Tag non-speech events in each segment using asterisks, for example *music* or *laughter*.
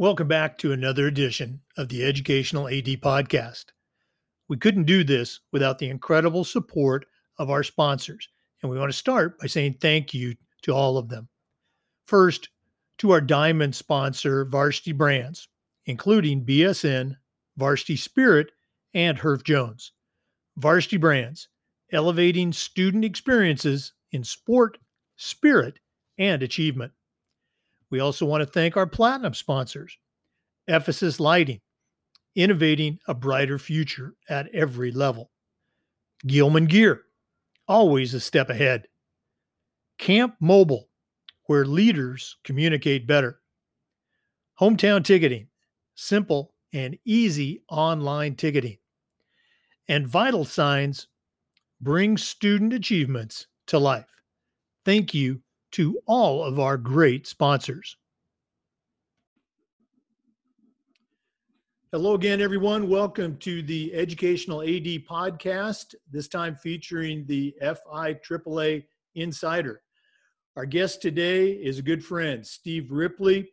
Welcome back to another edition of the Educational AD Podcast. We couldn't do this without the incredible support of our sponsors, and we want to start by saying thank you to all of them. First, to our diamond sponsor, Varsity Brands, including BSN, Varsity Spirit, and Herff Jones. Varsity Brands, elevating student experiences in sport, spirit, and achievement. We also want to thank our platinum sponsors Ephesus Lighting, innovating a brighter future at every level. Gilman Gear, always a step ahead. Camp Mobile, where leaders communicate better. Hometown Ticketing, simple and easy online ticketing. And Vital Signs, bring student achievements to life. Thank you to all of our great sponsors. Hello again, everyone. Welcome to the Educational AD podcast, this time featuring the FI AAA Insider. Our guest today is a good friend, Steve Ripley.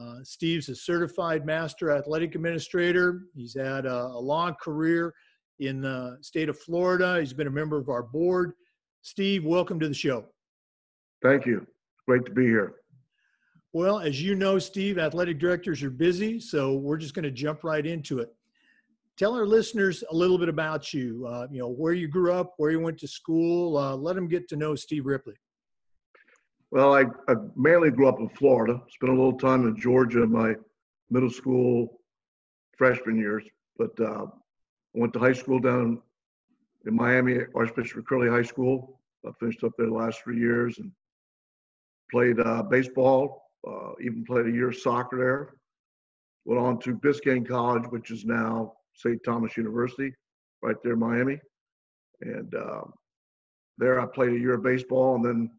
Uh, Steve's a certified master athletic administrator. He's had a, a long career in the state of Florida. He's been a member of our board. Steve, welcome to the show. Thank you. Great to be here. Well, as you know, Steve, athletic directors are busy, so we're just going to jump right into it. Tell our listeners a little bit about you. Uh, you know, where you grew up, where you went to school. Uh, let them get to know Steve Ripley. Well, I, I, mainly grew up in Florida. Spent a little time in Georgia in my middle school freshman years, but uh, went to high school down in Miami, at Archbishop McCurley High School. I finished up there the last three years and played uh, baseball, uh, even played a year of soccer there. Went on to Biscayne College, which is now St. Thomas University, right there in Miami. And uh, there I played a year of baseball and then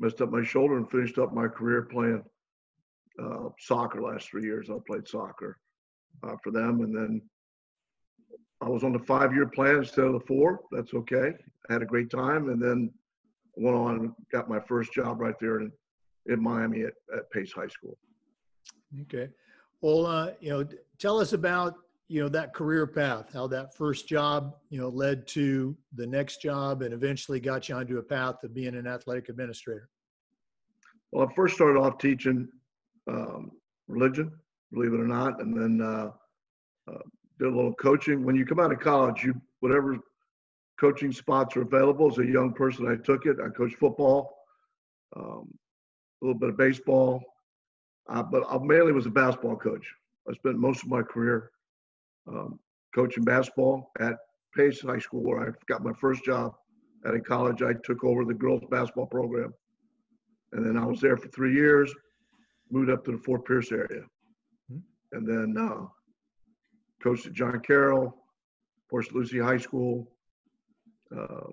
messed up my shoulder and finished up my career playing uh, soccer last three years. I played soccer uh, for them. And then I was on the five year plan instead of the four. That's okay. I had a great time. And then went on and got my first job right there in, in Miami at, at Pace High School. Okay. Well, uh, you know, tell us about, you know, that career path, how that first job, you know, led to the next job and eventually got you onto a path of being an athletic administrator. Well, I first started off teaching um, religion, believe it or not, and then uh, uh, did a little coaching. When you come out of college, you whatever coaching spots are available. As a young person, I took it. I coached football, um, a little bit of baseball, uh, but I mainly was a basketball coach. I spent most of my career um, coaching basketball at Pace High School, where I got my first job. At a college, I took over the girls basketball program, and then I was there for three years. Moved up to the Fort Pierce area, hmm. and then uh, coached at John Carroll, Port Lucie High School, uh,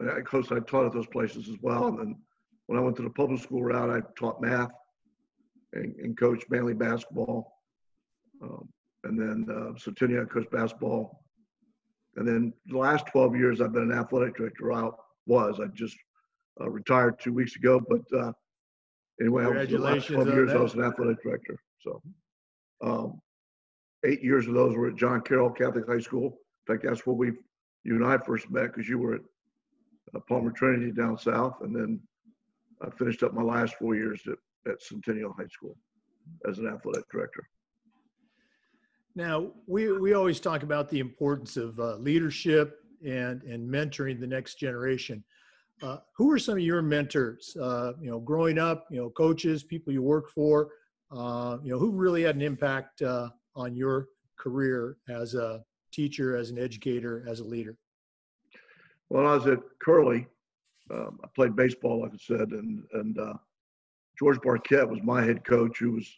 of course, I taught at those places as well. And then when I went to the public school route, I taught math and, and coached mainly basketball. Um, and then uh, Centennial, I coached basketball. And then the last 12 years, I've been an athletic director. I was. I just uh, retired two weeks ago. But uh, anyway, I was, the last 12 years, that. I was an athletic director. So um, eight years of those were at John Carroll Catholic High School. In fact, that's where we you and I first met because you were at uh, Palmer Trinity down south, and then I finished up my last four years at, at Centennial High School as an athletic director. Now, we, we always talk about the importance of uh, leadership and, and mentoring the next generation. Uh, who are some of your mentors, uh, you know, growing up, you know, coaches, people you work for, uh, you know, who really had an impact uh, on your career as a teacher, as an educator, as a leader? Well, I was at Curley. Um, I played baseball, like I said, and and uh, George Barquette was my head coach, who was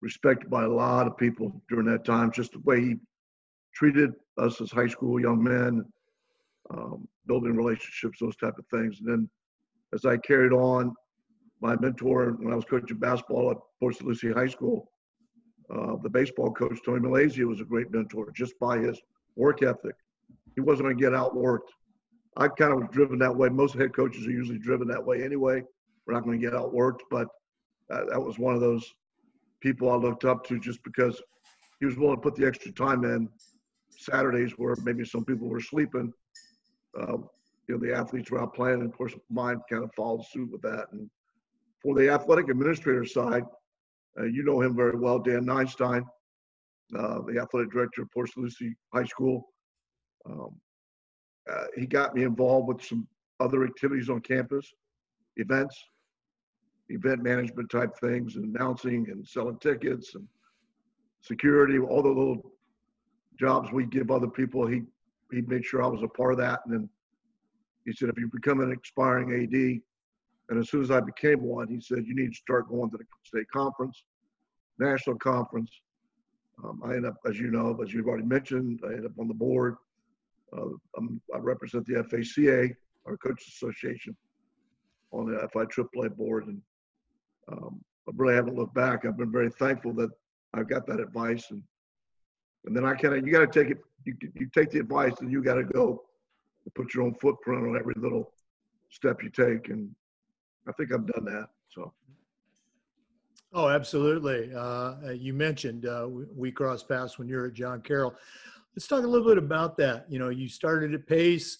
respected by a lot of people during that time. Just the way he treated us as high school young men, um, building relationships, those type of things. And then as I carried on, my mentor when I was coaching basketball at Port St. Lucie High School, uh, the baseball coach, Tony Malaysia, was a great mentor just by his work ethic. He wasn't going to get outworked I kind of was driven that way. Most head coaches are usually driven that way anyway. We're not going to get outworked, but uh, that was one of those people I looked up to just because he was willing to put the extra time in Saturdays where maybe some people were sleeping. Uh, you know, the athletes were out playing, and of course, mine kind of followed suit with that. And for the athletic administrator side, uh, you know him very well, Dan Neinstein, uh, the athletic director of Port Lucie High School. Um, uh, he got me involved with some other activities on campus, events, event management type things, and announcing and selling tickets and security, all the little jobs we give other people. He he made sure I was a part of that, and then he said, if you become an expiring AD, and as soon as I became one, he said, you need to start going to the state conference, national conference. Um, I end up, as you know, as you've already mentioned, I end up on the board. Uh, i represent the FACA, our coaches association, on the FI AAA board, and um, I really haven't looked back. I've been very thankful that I've got that advice, and and then I kind of you got to take it. You you take the advice, and you got to go put your own footprint on every little step you take, and I think I've done that. So. Oh, absolutely. Uh, you mentioned uh, we crossed paths when you're at John Carroll. Let's talk a little bit about that. You know, you started at Pace,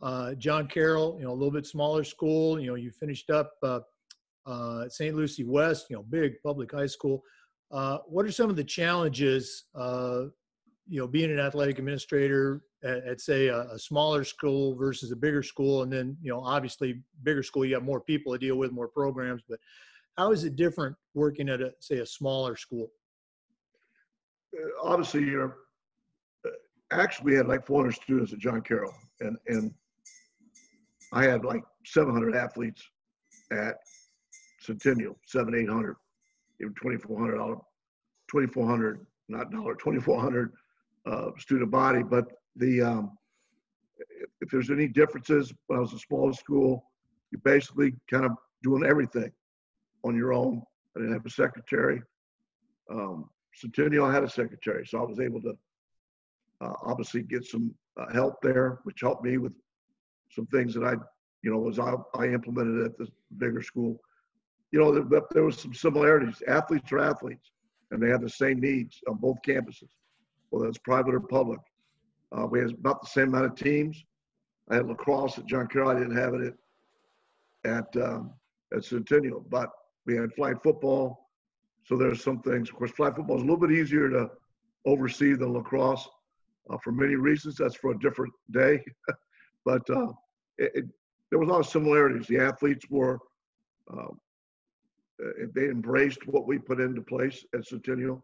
uh, John Carroll. You know, a little bit smaller school. You know, you finished up uh, uh, at St. Lucie West. You know, big public high school. Uh, what are some of the challenges? you know, being an athletic administrator at, at say a, a, smaller school versus a bigger school, and then you know, obviously, bigger school you have more people to deal with, more programs. But how is it different working at a say a smaller school? Uh, obviously, you know, uh, actually we had like 400 students at John Carroll, and and I had like 700 athletes at Centennial, seven, 800, even 2,400 2,400, not dollar, 2,400 uh, student body. But the um, if, there's any differences, when I was a smaller school, you're basically kind of doing everything on your own. I didn't have a secretary. Um, Centennial had a secretary, so I was able to uh, obviously get some uh, help there, which helped me with some things that I, you know, was I, I implemented at the bigger school. You know, there, there was some similarities. Athletes are athletes, and they have the same needs on both campuses whether it's private or public. Uh, we had about the same amount of teams. I had lacrosse at John Carroll. I didn't have it at at, um, at Centennial, but we had flag football. So there's some things. Of course, flag football is a little bit easier to oversee than lacrosse uh, for many reasons. That's for a different day. *laughs* but uh, it, it, there was a lot of similarities. The athletes were um, uh, they embraced what we put into place at Centennial.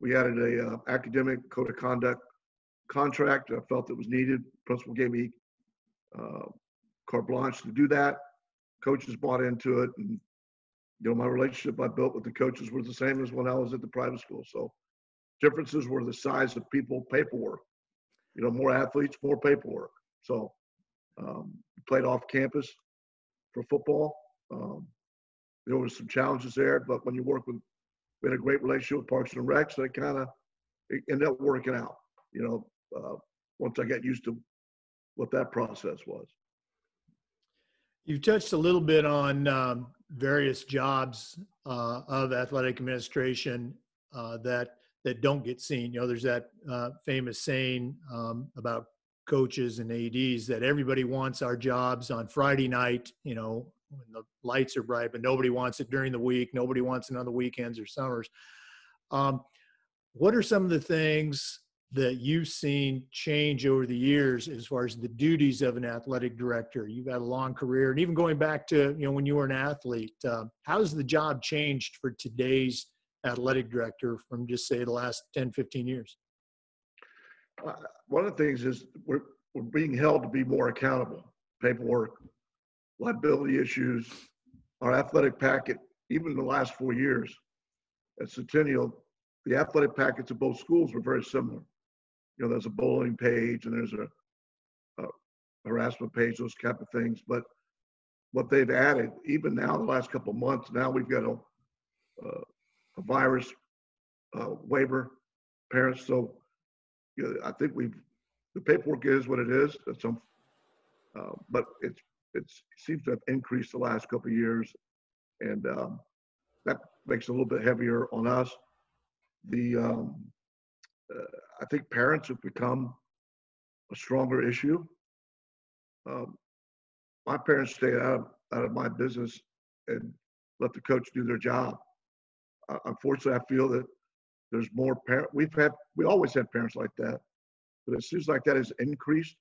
We added a uh, academic code of conduct contract. I felt it was needed. Principal gave me uh, carte blanche to do that. Coaches bought into it, and you know my relationship I built with the coaches was the same as when I was at the private school. So differences were the size of people, paperwork. You know, more athletes, more paperwork. So um, played off campus for football. Um, there was some challenges there, but when you work with we had a great relationship with Parks and Rec, so it kind of ended up working out. You know, uh, once I got used to what that process was. You've touched a little bit on um, various jobs uh, of athletic administration uh, that that don't get seen. You know, there's that uh, famous saying um, about coaches and ads that everybody wants our jobs on Friday night. You know, when the lights are bright, but nobody wants it during the week. Nobody wants it on the weekends or summers. Um, what are some of the things that you've seen change over the years as far as the duties of an athletic director? You've had a long career, and even going back to you know when you were an athlete, uh, how's the job changed for today's athletic director from just say the last 10, 15 years? Uh, one of the things is we're, we're being held to be more accountable. Paperwork, liability issues, our athletic packet, even in the last four years at Centennial, the athletic packets of both schools were very similar. Know, there's a bullying page and there's a, a harassment page, those type of things. But what they've added, even now, the last couple months, now we've got a, uh, a virus uh, waiver, parents. So you know, I think we've the paperwork is what it is. Some uh, but it's it seems to have increased the last couple of years, and um, that makes it a little bit heavier on us. The um, uh, I think parents have become a stronger issue. Um, my parents stayed out of, out of my business and let the coach do their job. Uh, unfortunately, I feel that there's more parent. We've had we always had parents like that, but it seems like that has increased.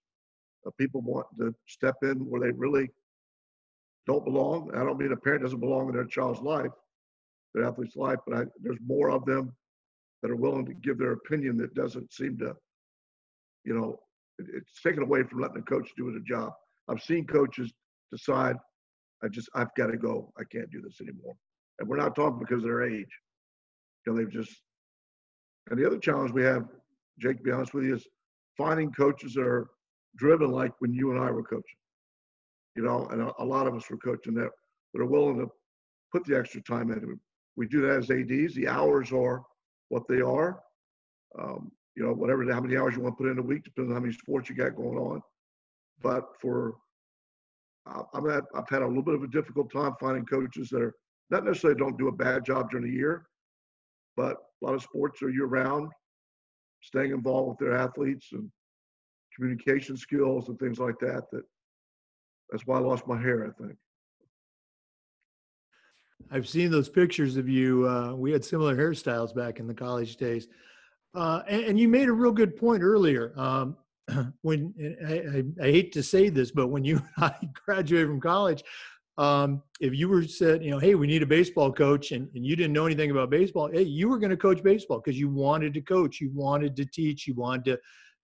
Uh, people want to step in where they really don't belong. I don't mean a parent doesn't belong in their child's life, their athlete's life, but I, there's more of them that are willing to give their opinion that doesn't seem to, you know, it, it's taken away from letting the coach do his job. I've seen coaches decide, I just, I've got to go. I can't do this anymore. And we're not talking because of their age. You know, they've just, and the other challenge we have, Jake, to be honest with you, is finding coaches that are driven like when you and I were coaching. You know, and a, a lot of us were coaching that that are willing to put the extra time in. We do that as ads. The hours are what they are. Um, you know, whatever how many hours you want to put in a week depends on how many sports you got going on. But for I'm at, I've had a little bit of a difficult time finding coaches that are not necessarily don't do a bad job during the year, but a lot of sports are year round, staying involved with their athletes and communication skills and things like that. That that's why I lost my hair, I think. I've seen those pictures of you. Uh, we had similar hairstyles back in the college days. Uh, and, and, you made a real good point earlier. Um, *clears throat* when I, I, I, hate to say this, but when you *laughs* and I graduated from college, um, if you were said, you know, hey, we need a baseball coach, and, and you didn't know anything about baseball, hey, you were going to coach baseball because you wanted to coach, you wanted to teach, you wanted to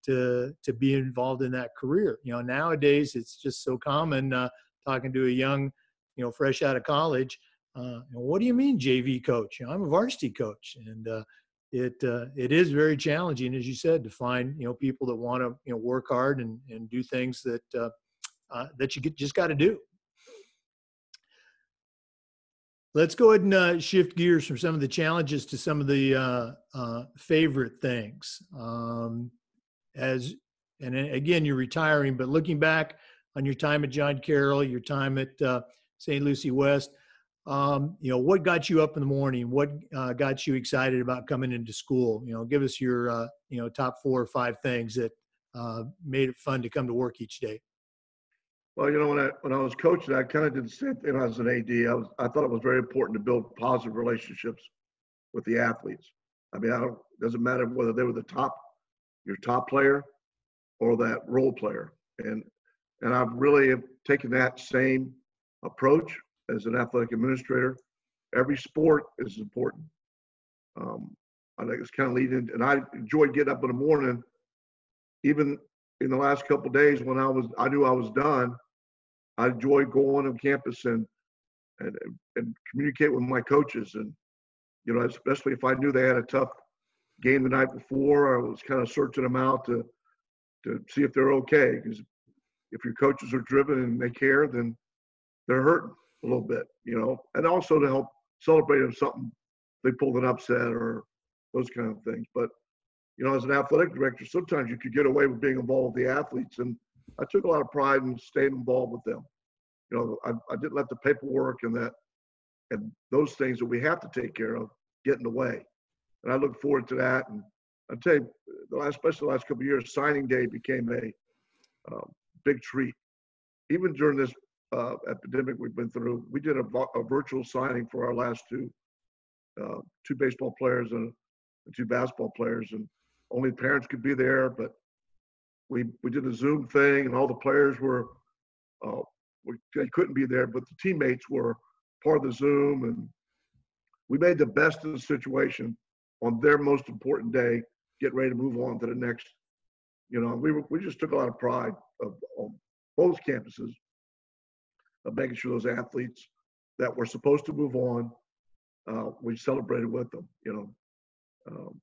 to to be involved in that career. You know, nowadays it's just so common uh, talking to a young, you know, fresh out of college. Uh, what do you mean JV coach? You know, I'm a varsity coach, and uh, it uh, it is very challenging, as you said, to find you know people that want to you know work hard and and do things that uh, uh, that you get, just got to do. Let's go ahead and uh, shift gears from some of the challenges to some of the favorite things. Um, as and again, you're retiring, but looking back on your time at John Carroll, your time at St. Lucie West, um, you know, what got you up in the morning? What uh, got you excited about coming into school? You know, give us your, uh, you know, top four or five things that uh, made it fun to come to work each day. Well, you know, when I when I was coaching, I kind of did the same thing as an AD. I was I thought it was very important to build positive relationships with the athletes. I mean, I don't doesn't matter whether they were the top your top player or that role player. And and I've really taken that same approach as an athletic administrator. Every sport is important. Um, I think it's kind of leading, and I enjoyed getting up in the morning, even in the last couple days when I was I knew I was done. I enjoyed going on campus and and and communicate with my coaches and you know especially if I knew they had a tough game the night before. I was kind of searching them out to to see if they're okay. Because if your coaches are driven and they care, then they're hurting a little bit, you know. And also to help celebrate if something they pulled an upset or those kind of things. But you know, as an athletic director, sometimes you could get away with being involved with the athletes, and I took a lot of pride in staying involved with them. You know, I, I didn't let the paperwork and that and those things that we have to take care of get in the way and I look forward to that. And I tell you, the last, especially the last couple of years, signing day became a uh, big treat. Even during this uh, epidemic we've been through, we did a, a virtual signing for our last two uh, two baseball players and, two basketball players, and only parents could be there. But we we did a Zoom thing, and all the players were uh, we, they couldn't be there, but the teammates were part of the Zoom, and we made the best of the situation on their most important day, get ready to move on to the next. You know, we were, we just took a lot of pride of, on both campuses of making sure those athletes that were supposed to move on, uh, we celebrated with them. You know, um,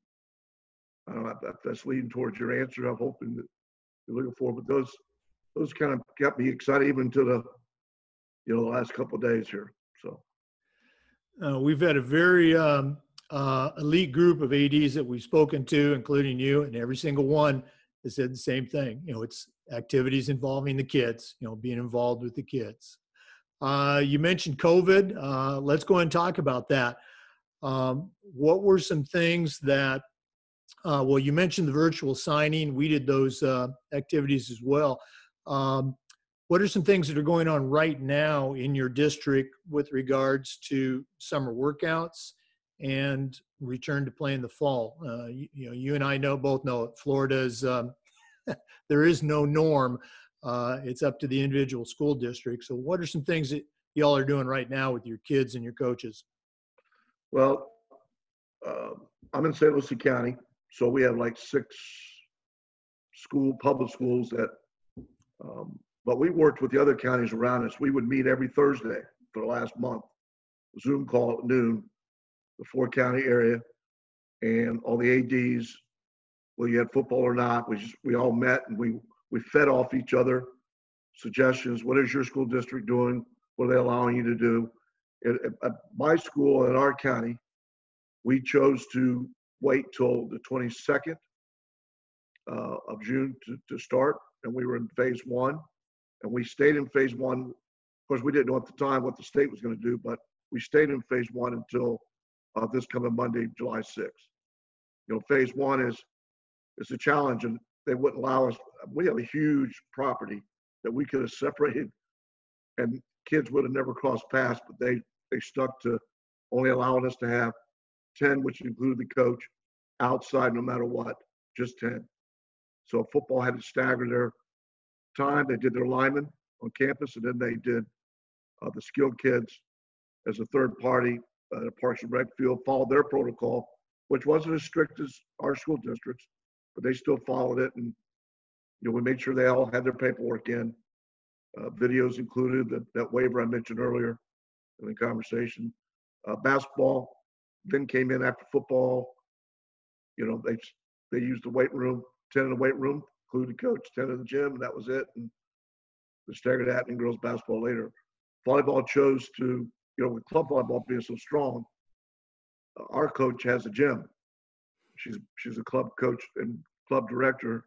I don't know if that's leading towards your answer. I'm hoping that you're looking for, but those those kind of kept me excited even to the you know the last couple days here. So uh, we've had a very um, uh, elite group of ads that we've spoken to, including you, and every single one has said the same thing. You know, it's activities involving the kids. You know, being involved with the kids. Uh, you mentioned COVID. Uh, let's go and talk about that. Um, what were some things that? Uh, well, you mentioned the virtual signing. We did those uh, activities as well. Um, what are some things that are going on right now in your district with regards to summer workouts and return to play in the fall? Uh, you, you, know, you and I know both know Florida's um, *laughs* there is no norm. Uh, it's up to the individual school district. So, what are some things that y'all are doing right now with your kids and your coaches? Well, uh, I'm in St. Lucie County, so we have like six school public schools that um, but we worked with the other counties around us. We would meet every Thursday for the last month, Zoom call at noon, the four county area, and all the ads, whether you had football or not, we just we all met and we we fed off each other suggestions. What is your school district doing? What are they allowing you to do? At, at my school in our county, we chose to wait till the 22nd uh, of June to, to start, and we were in phase one and we stayed in phase one. Of course, we didn't know at the time what the state was going to do, but we stayed in phase one until uh, this coming Monday, July 6th. You know, phase one is is a challenge, and they wouldn't allow us. We have a huge property that we could have separated, and kids would have never crossed paths, but they they stuck to only allowing us to have 10, which included the coach, outside no matter what, just 10. So football had to stagger their time. They did their linemen on campus, and then they did uh, the skilled kids as a third party at a Parks and Rec field, followed their protocol, which wasn't as strict as our school districts, but they still followed it. And, you know, we made sure they all had their paperwork in, uh, videos included, that, that waiver I mentioned earlier in the conversation. Uh, basketball then came in after football. You know, they they used the weight room, 10 in the weight room, included coach, 10 in the gym, and that was it. And we staggered that in girls basketball later. Volleyball chose to, you know, with club volleyball being so strong, uh, our coach has a gym. She's she's a club coach and club director.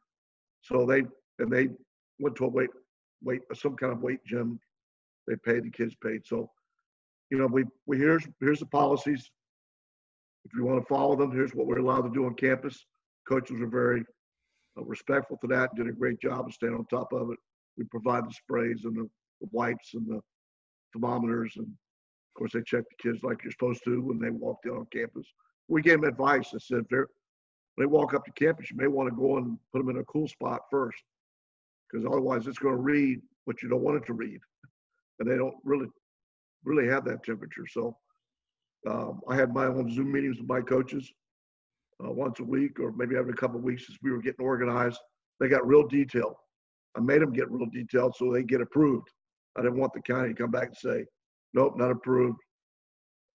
So they and they went to a weight weight some kind of weight gym. They paid the kids paid. So, you know, we we here's here's the policies. If you want to follow them, here's what we're allowed to do on campus. Coaches are very uh, respectful to that, did a great job of staying on top of it. We provide the sprays and the, the wipes and the thermometers. And of course, they check the kids like you're supposed to when they walk down on campus. We gave them advice. I said, if they walk up to campus, you may want to go and put them in a cool spot first because otherwise it's going to read what you don't want it to read. And they don't really, really have that temperature. So um, I had my own Zoom meetings with my coaches uh, once a week or maybe every couple of weeks as we were getting organized. They got real detailed. I made them get real detailed so they get approved. I didn't want the county to come back and say, nope, not approved.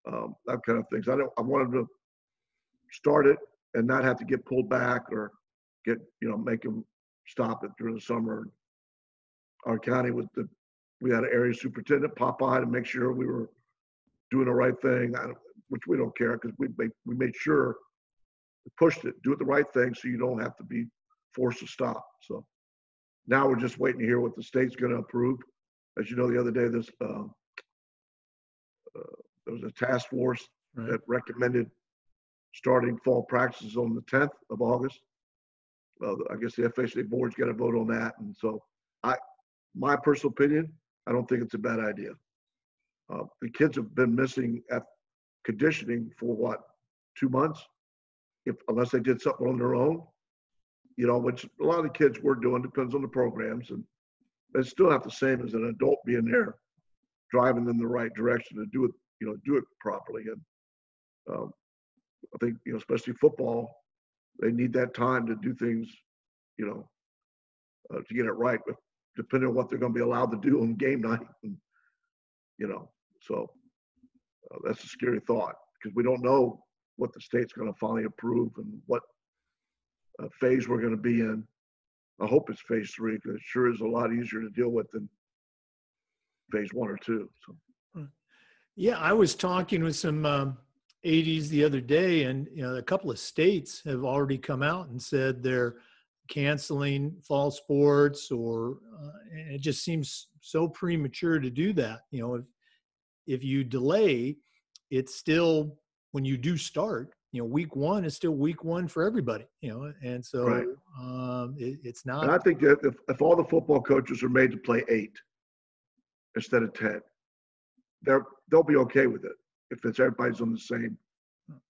Um, that kind of things. I don't. I wanted to start it and not have to get pulled back or get you know make them stop it during the summer. Our county with the we had an area superintendent pop by to make sure we were doing the right thing, which we don't care because we made, we made sure pushed it, do it the right thing so you don't have to be forced to stop. So now we're just waiting to hear what the state's going to approve. As you know, the other day, this uh, uh, there was a task force right. that recommended starting fall practices on the 10th of August. I guess the FHA board's got to vote on that, and so I, my personal opinion, I don't think it's a bad idea. Uh, the kids have been missing at conditioning for what two months if unless they did something on their own, you know, which a lot of kids were doing, depends on the programs, and it's still not the same as an adult being there, driving them the right direction to do it, you know, do it properly. And um, I think, you know, especially football, they need that time to do things, you know, uh, to get it right, but depending on what they're going to be allowed to do on game *laughs* night, and, you know, so uh, that's a scary thought because we don't know what the state's going to finally approve and what uh, phase we're going to be in. I hope it's phase three because it sure is a lot easier to deal with than phase one or two. So. Yeah, I was talking with some um, ADs the other day, and you know, a couple of states have already come out and said they're canceling fall sports or uh, it just seems so premature to do that you know if if you delay it's still when you do start you know week one is still week one for everybody you know and so Right. um it, it's not And I think that if, if all the football coaches are made to play eight instead of ten, they're they'll be okay with it if it's everybody's on the same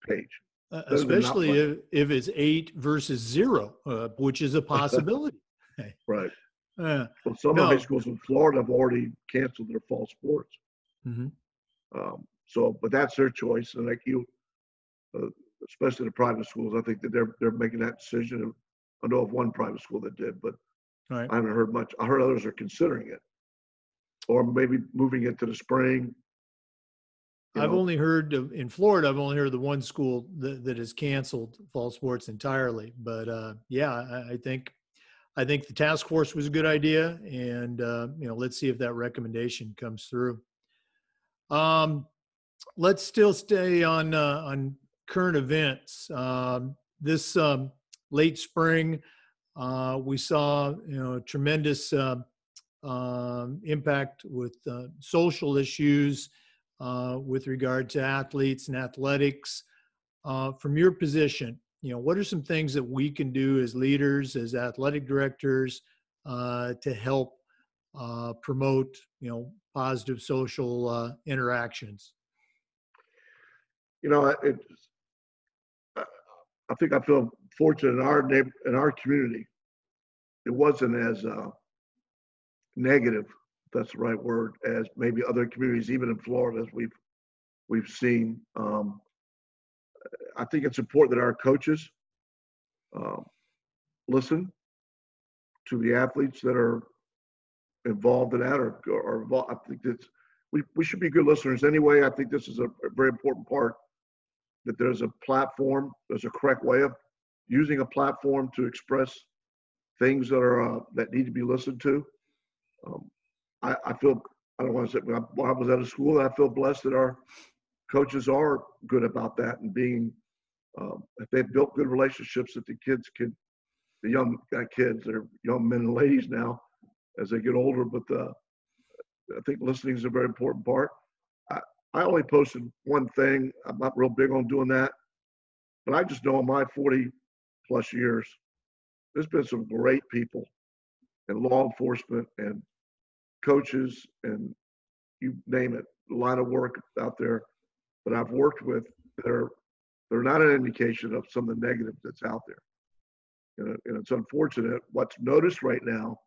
page. uh, better than not especially if, if it's eight versus zero uh, which is a *laughs* possibility *laughs* Right. uh, Well, some No. high schools in Florida have already canceled their fall sports. mhm. Um, so, but that's their choice, and like you, uh, especially the private schools, I think that they're they're making that decision. I know of one private school that did, but right I haven't heard much. I heard others are considering it, or maybe moving it to the spring. I've know. only heard of, in Florida. I've only heard of the one school that, that has canceled fall sports entirely. But uh, yeah, I, I think I think the task force was a good idea, and uh, you know, let's see if that recommendation comes through. Um, let's still stay on uh, on current events. Um, this um, late spring, uh, we saw you know tremendous uh, um, impact with uh, social issues uh, with regard to athletes and athletics. Uh, from your position, you know, what are some things that we can do as leaders, as athletic directors, uh, to help uh, promote, you know, positive social uh, interactions? you know, it, I think I feel fortunate in our neighbor, in our community. It wasn't as uh, negative, that's the right word, as maybe other communities, even in Florida, as we've we've seen. Um, I think it's important that our coaches um, listen to the athletes that are involved in that or, or involved. I think that's we, we should be good listeners anyway. I think this is a, a very important part that there's a platform, there's a correct way of using a platform to express things that are uh, that need to be listened to. Um, I, I feel I don't want to say when I, when I was at a school, I feel blessed that our coaches are good about that and being um, if they've built good relationships that the kids can, the young uh, kids, they're young men and ladies now as they get older, but uh, I think listening is a very important part. I, I only posted one thing. I'm not real big on doing that, but I just know in my 40 plus years, there's been some great people in law enforcement and coaches and you name it, a lot of work out there that I've worked with that are they're not an indication of some of the negative that's out there. Know, and it's unfortunate. What's noticed right now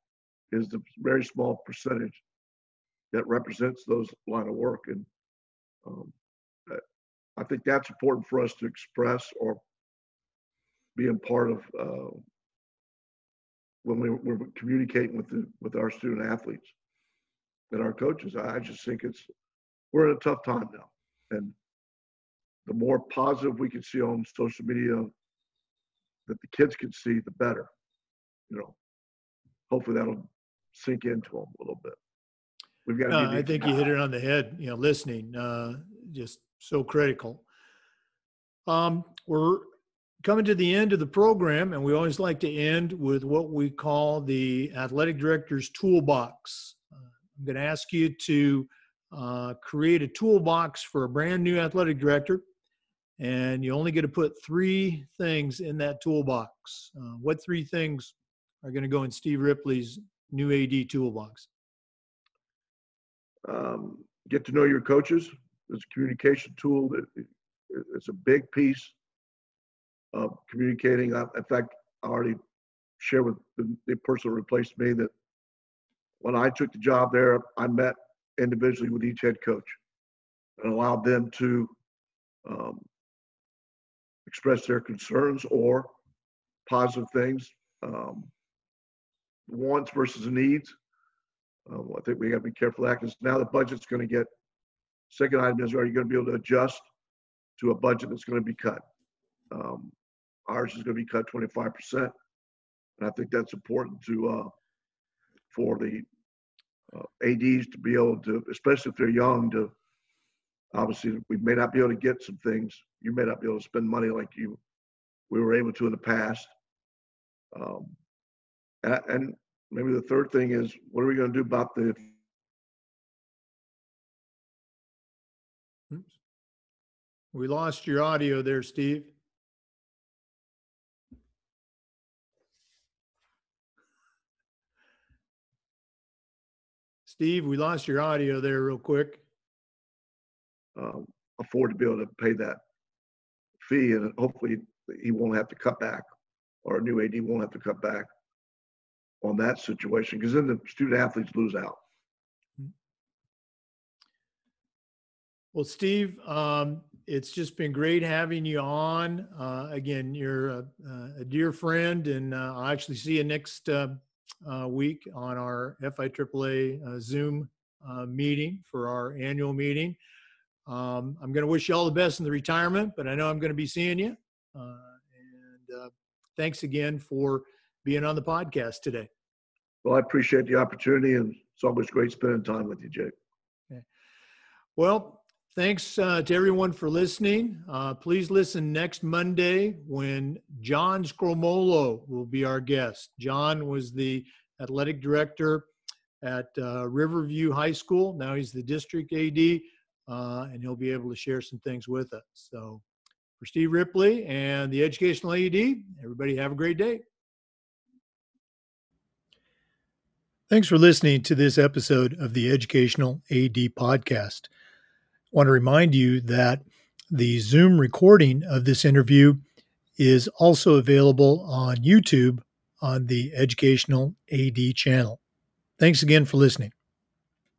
is the very small percentage that represents those line of work. And um, I- I think that's important for us to express or being part of uh, when we, we're communicating with the, with our student athletes and our coaches. I just think it's we're in a tough time now, and the more positive we can see on social media that the kids can see, the better. You know, hopefully that'll sink into them a little bit. We've got. No, I think you hit it on the head. You know, listening, uh, just so critical. Um, we're coming to the end of the program, and we always like to end with what we call the athletic director's toolbox. I'm going to ask you to uh, create a toolbox for a brand new athletic director, and you only get to put three things in that toolbox. Uh, what three things are going to go in Steve Ripley's new AD toolbox? um, get to know your coaches. It's a communication tool that it's a big piece of communicating. In fact, I already shared with the, the person who replaced me that when I took the job there, I met individually with each head coach and allowed them to um, express their concerns or positive things, um, wants versus needs. Um, I think we got to be careful of that because now the budget's going to get. Second item is, are you going to be able to adjust to a budget that's going to be cut? Um, ours is going to be cut 25%. And I think that's important to, uh, for the uh, ADs to be able to, especially if they're young, to obviously we may not be able to get some things. You may not be able to spend money like you we were able to in the past. Um, and, and maybe the third thing is, what are we going to do about the. We lost your audio there, Steve. Steve, we lost your audio there real quick. um, afford to be able to pay that fee, and hopefully he won't have to cut back, or a new AD won't have to cut back on that situation, because then the student athletes lose out. Well, Steve, um, it's just been great having you on. Uh, again, you're a, a dear friend, and uh, I'll actually see you next uh, uh, week on our FIAAA uh, Zoom uh, meeting for our annual meeting. Um, I'm going to wish you all the best in the retirement, but I know I'm going to be seeing you. Uh, and uh, thanks again for being on the podcast today. Well, I appreciate the opportunity, and it's always great spending time with you, Jake. Well, thanks uh, to everyone for listening. Uh, please listen next Monday when John Scromolo will be our guest. John was the athletic director at uh, Riverview High School. Now he's the district AD, uh, and he'll be able to share some things with us. So, for Steve Ripley and the Educational AD, everybody have a great day. Thanks for listening to this episode of the Educational AD Podcast. Want to remind you that the Zoom recording of this interview is also available on YouTube on the Educational AD channel. Thanks again for listening.